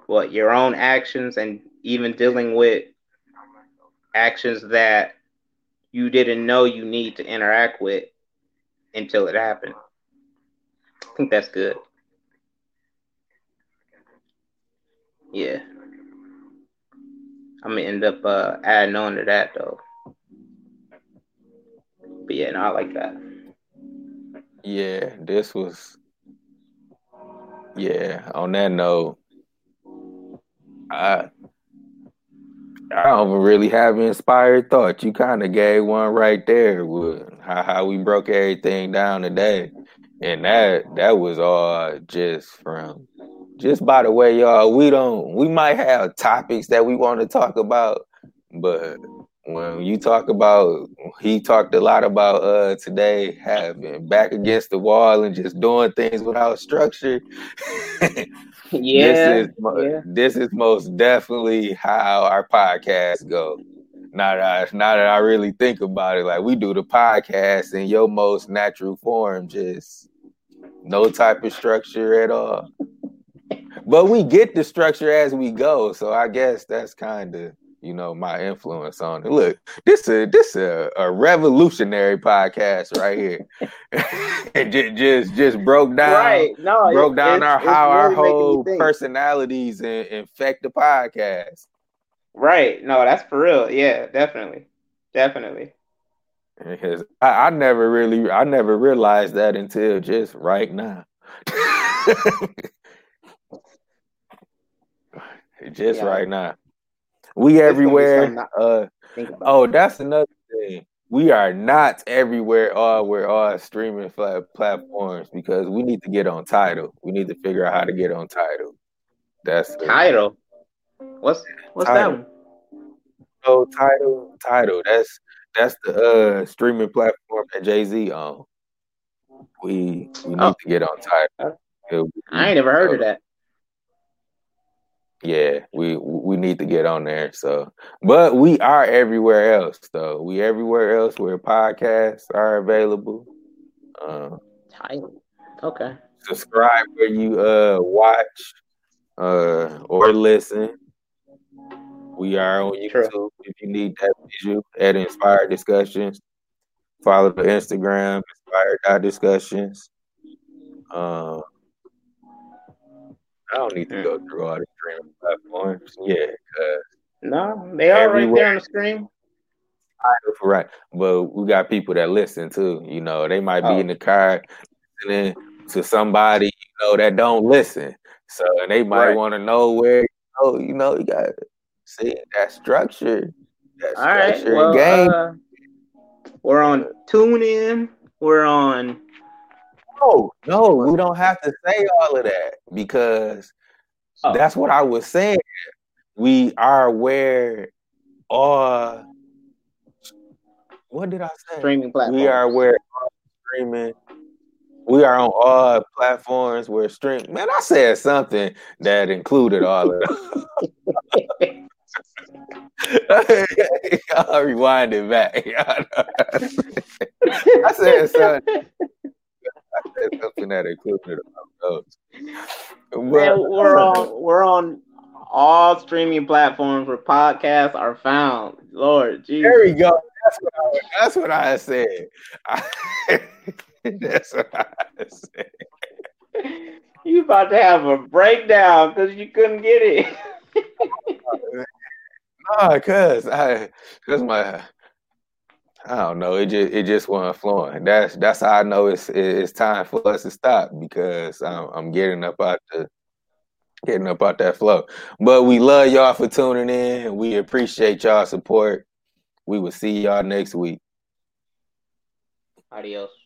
what your own actions and even dealing with actions that you didn't know you need to interact with until it happened. I think that's good. Yeah. I'm gonna end up uh, adding on to that though. But yeah, no, I like that. Yeah, this was yeah, on that note, I I don't really have inspired thoughts. You kind of gave one right there with how, how we broke everything down today, and that that was all just from just by the way, y'all. We don't. We might have topics that we want to talk about, but when you talk about he talked a lot about uh today having back against the wall and just doing things without structure. *laughs* Yeah this is yeah. this is most definitely how our podcast go. Now that I, now that I really think about it like we do the podcast in your most natural form just no type of structure at all. But we get the structure as we go so I guess that's kind of you know, my influence on it. Look, this is this a, a revolutionary podcast right here. *laughs* it just, just just broke down right. no, broke it, down our how really our whole personalities and infect the podcast. Right. No, that's for real. Yeah, definitely. Definitely. Because I, I never really I never realized that until just right now. *laughs* just yeah. right now. We everywhere. Uh, oh, that's another thing. We are not everywhere all we're all streaming platforms because we need to get on Tidal. We need to figure out how to get on Tidal. That's the, Tidal. What's what's Tidal. that one? Oh, Tidal, Tidal. That's that's the uh streaming platform that Jay Z on. We we need oh. to get on Tidal. I ain't never heard of that. Yeah, we we need to get on there. So, but we are everywhere else, though. We everywhere else where podcasts are available. Uh, Tidal. Okay. Subscribe where you uh watch uh or listen. We are on YouTube. True. If you need that visual at Inspired Discussions, follow the Instagram Inspired Discussions. Um, I don't need to go through all the streaming platforms. Yeah, no, they are right there on the screen. Right, but we got people that listen too. You know, they might be oh. in the car listening to somebody you know that don't listen. So, and they might right. want to know where. Oh, you know, you got see that structure. That All right, well, game. Uh, we're on TuneIn. We're on no, no, we don't have to say all of that because oh. that's what I was saying. We are where all what did I say? Streaming platforms. We are aware streaming. We are on all platforms where stream. Man, I said something that included all of that. I'll rewind it back. *laughs* I said something said something that included those. Well, we're on we're on all streaming platforms where podcasts are found. Lord, Jesus. There we go. That's what I, that's what I said. *laughs* that's what I said. You about to have a breakdown because you couldn't get it. *laughs* no, cause I, cause my Oh, I don't know. It just it just wasn't flowing. That's that's how I know it's it's time for us to stop because I'm, I'm getting up out the getting up out that flow. But we love y'all for tuning in. We appreciate y'all support. We will see y'all next week. Adios.